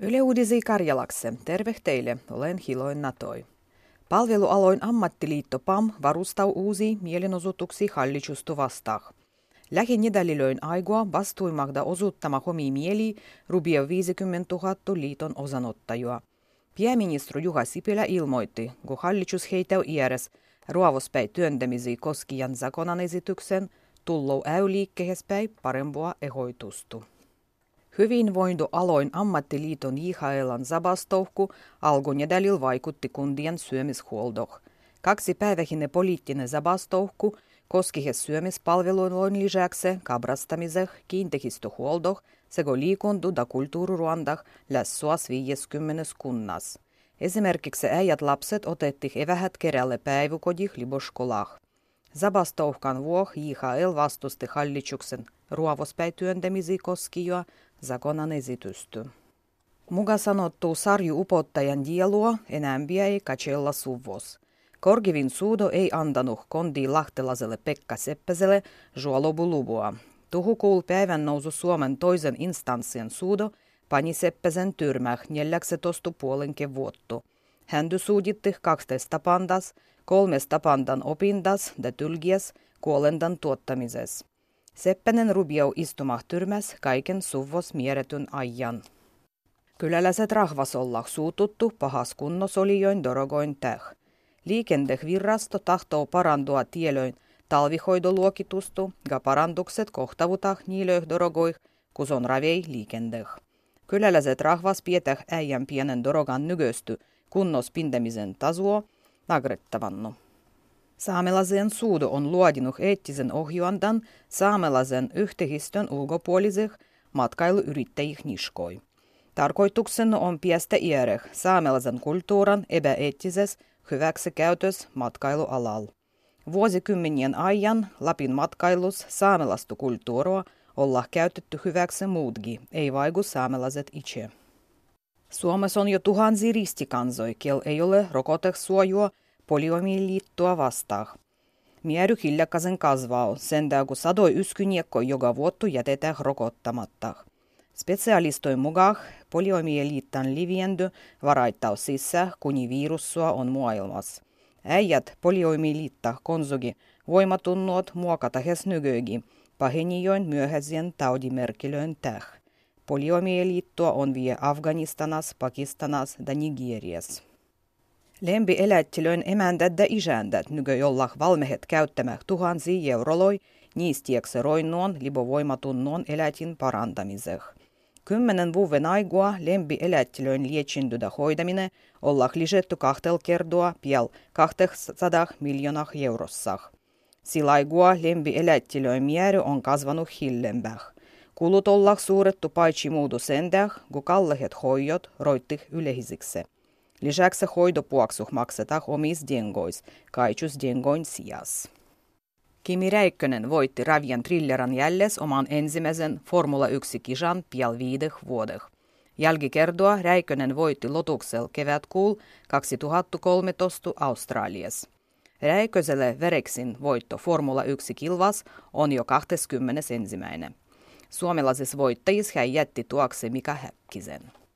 Yle Uudisi Karjalakse, terve teille, olen Hiloin Natoi. Palvelualoin ammattiliitto PAM varustau uusi mielenosoituksi hallitusta vastaan. Lähinedälilöin aigua vastuimagda osuttama homi mieli rubia 50 000 liiton osanottajua. Pääministeri Juha Sipilä ilmoitti, kun hallitus heitäu iäres ruovospäi työntämisi koskijan zakonan esityksen, tullou äyliikkeespäi parempua ehoitustu. Hyvinvointoaloin ammattiliiton Jihaelan zabastouhku algonedälil vaikutti kundien syömishuoldoh. Kaksi päivähinen poliittinen zabastouhku koski syömispalveluiden lisäksi kabrastamiseh, kiinteistöhuoldoh sekä liikuntu- ja kulttuuriruandah lässuas 50 kunnas. Esimerkiksi äijät lapset otettiin evähät kerälle päiväkodih liboskolah. Zabastouhkan vuoh JHL vastusti hallituksen ruovospäi työntämisi koskioa zakonan esitystä. Muga sanottu sarju upottajan dielua enämpiä ei kachella suvos. Korgivin suudo ei antanut kondi lahtelaselle Pekka Seppäselle juolobulubua. Tuhukuul päivän nousu Suomen toisen instanssien suudo pani Seppäsen tyrmäh 14 puolenke vuottu. Händy suuditti 12 pandas, kolmesta pandan opindas ja tylgies kuolendan tuottamises. Seppänen rubiau istumah tyrmäs kaiken suvvos mieretyn ajan. Kyläläiset rahvas olla suututtu pahas kunnos olijoin dorogoin täh. Liikendehvirrasto tahtoo parandua tielöin talvihoidoluokitustu ja parandukset kohtavutah niilöih dorogoih, kus on ravei liikendeh. Kyläläiset rahvas pietäh äijän pienen dorogan nygösty kunnos pindemisen tasua nagrettavannu. Saamelaisen suudo on luodinut eettisen ohjuandan saamelaisen yhteistön ulkopuolisih matkailuyrittäjih niskoi. Tarkoituksena on piestä iereh saamelaisen kulttuuran epäeettises hyväksikäytös matkailualal. Vuosikymmenien ajan Lapin matkailus saamelaista kulttuuroa olla käytetty hyväksi muutkin, ei vaiku saamelaiset itse. Suomessa on jo tuhansia ristikansoja, kel ei ole rokotesuojua poliomieliittoa vastaan. Miery hiljakkaisen kasvaa, sen kun sadoi yskyniekko joka vuottu jätetään rokottamatta. Specialistojen mukaan poliomieliittan liviendy varaittaa sisä, kuni virussua on maailmassa. Äijät poliomieliitta konsugi voimatunnuot muokata hes nygögi, pahenijoin myöhäisien taudimerkilöön täh. Poliomieliittoa on vie Afganistanas, Pakistanas ja Nigerias. Lempi elättilöin emändät ja isändät nykö jollah valmehet käyttämään tuhansia euroloi niistiekse roinnuon libovoimatunnuon elätin parantamiseh. Kymmenen vuoden aigua lempi elättilöin lietsintyä hoidaminen ollah lisätty kahtel kerdoa piel 200 miljoonah eurossah. Sillä aigua lempi elättilöin määrä on kasvanut hillempää. Kulut ollah suurettu paitsi muudu sendäh, kun kallehet hoidot roittih yleisiksi. Lisäksi hoidopuoksuh maksetaan omis dengois, kaitsus dengoin sijas. Kimi Räikkönen voitti Ravian trilleran jälles oman ensimmäisen Formula 1 kisan pial viideh vuodeh. Jälkikertoa Räikkönen voitti lotuksel kevätkuul 2013 Australias. Räikköselle Vereksin voitto Formula 1 kilvas on jo 21. Suomalaisissa voittajissa hän jätti tuokse Mika Häkkisen.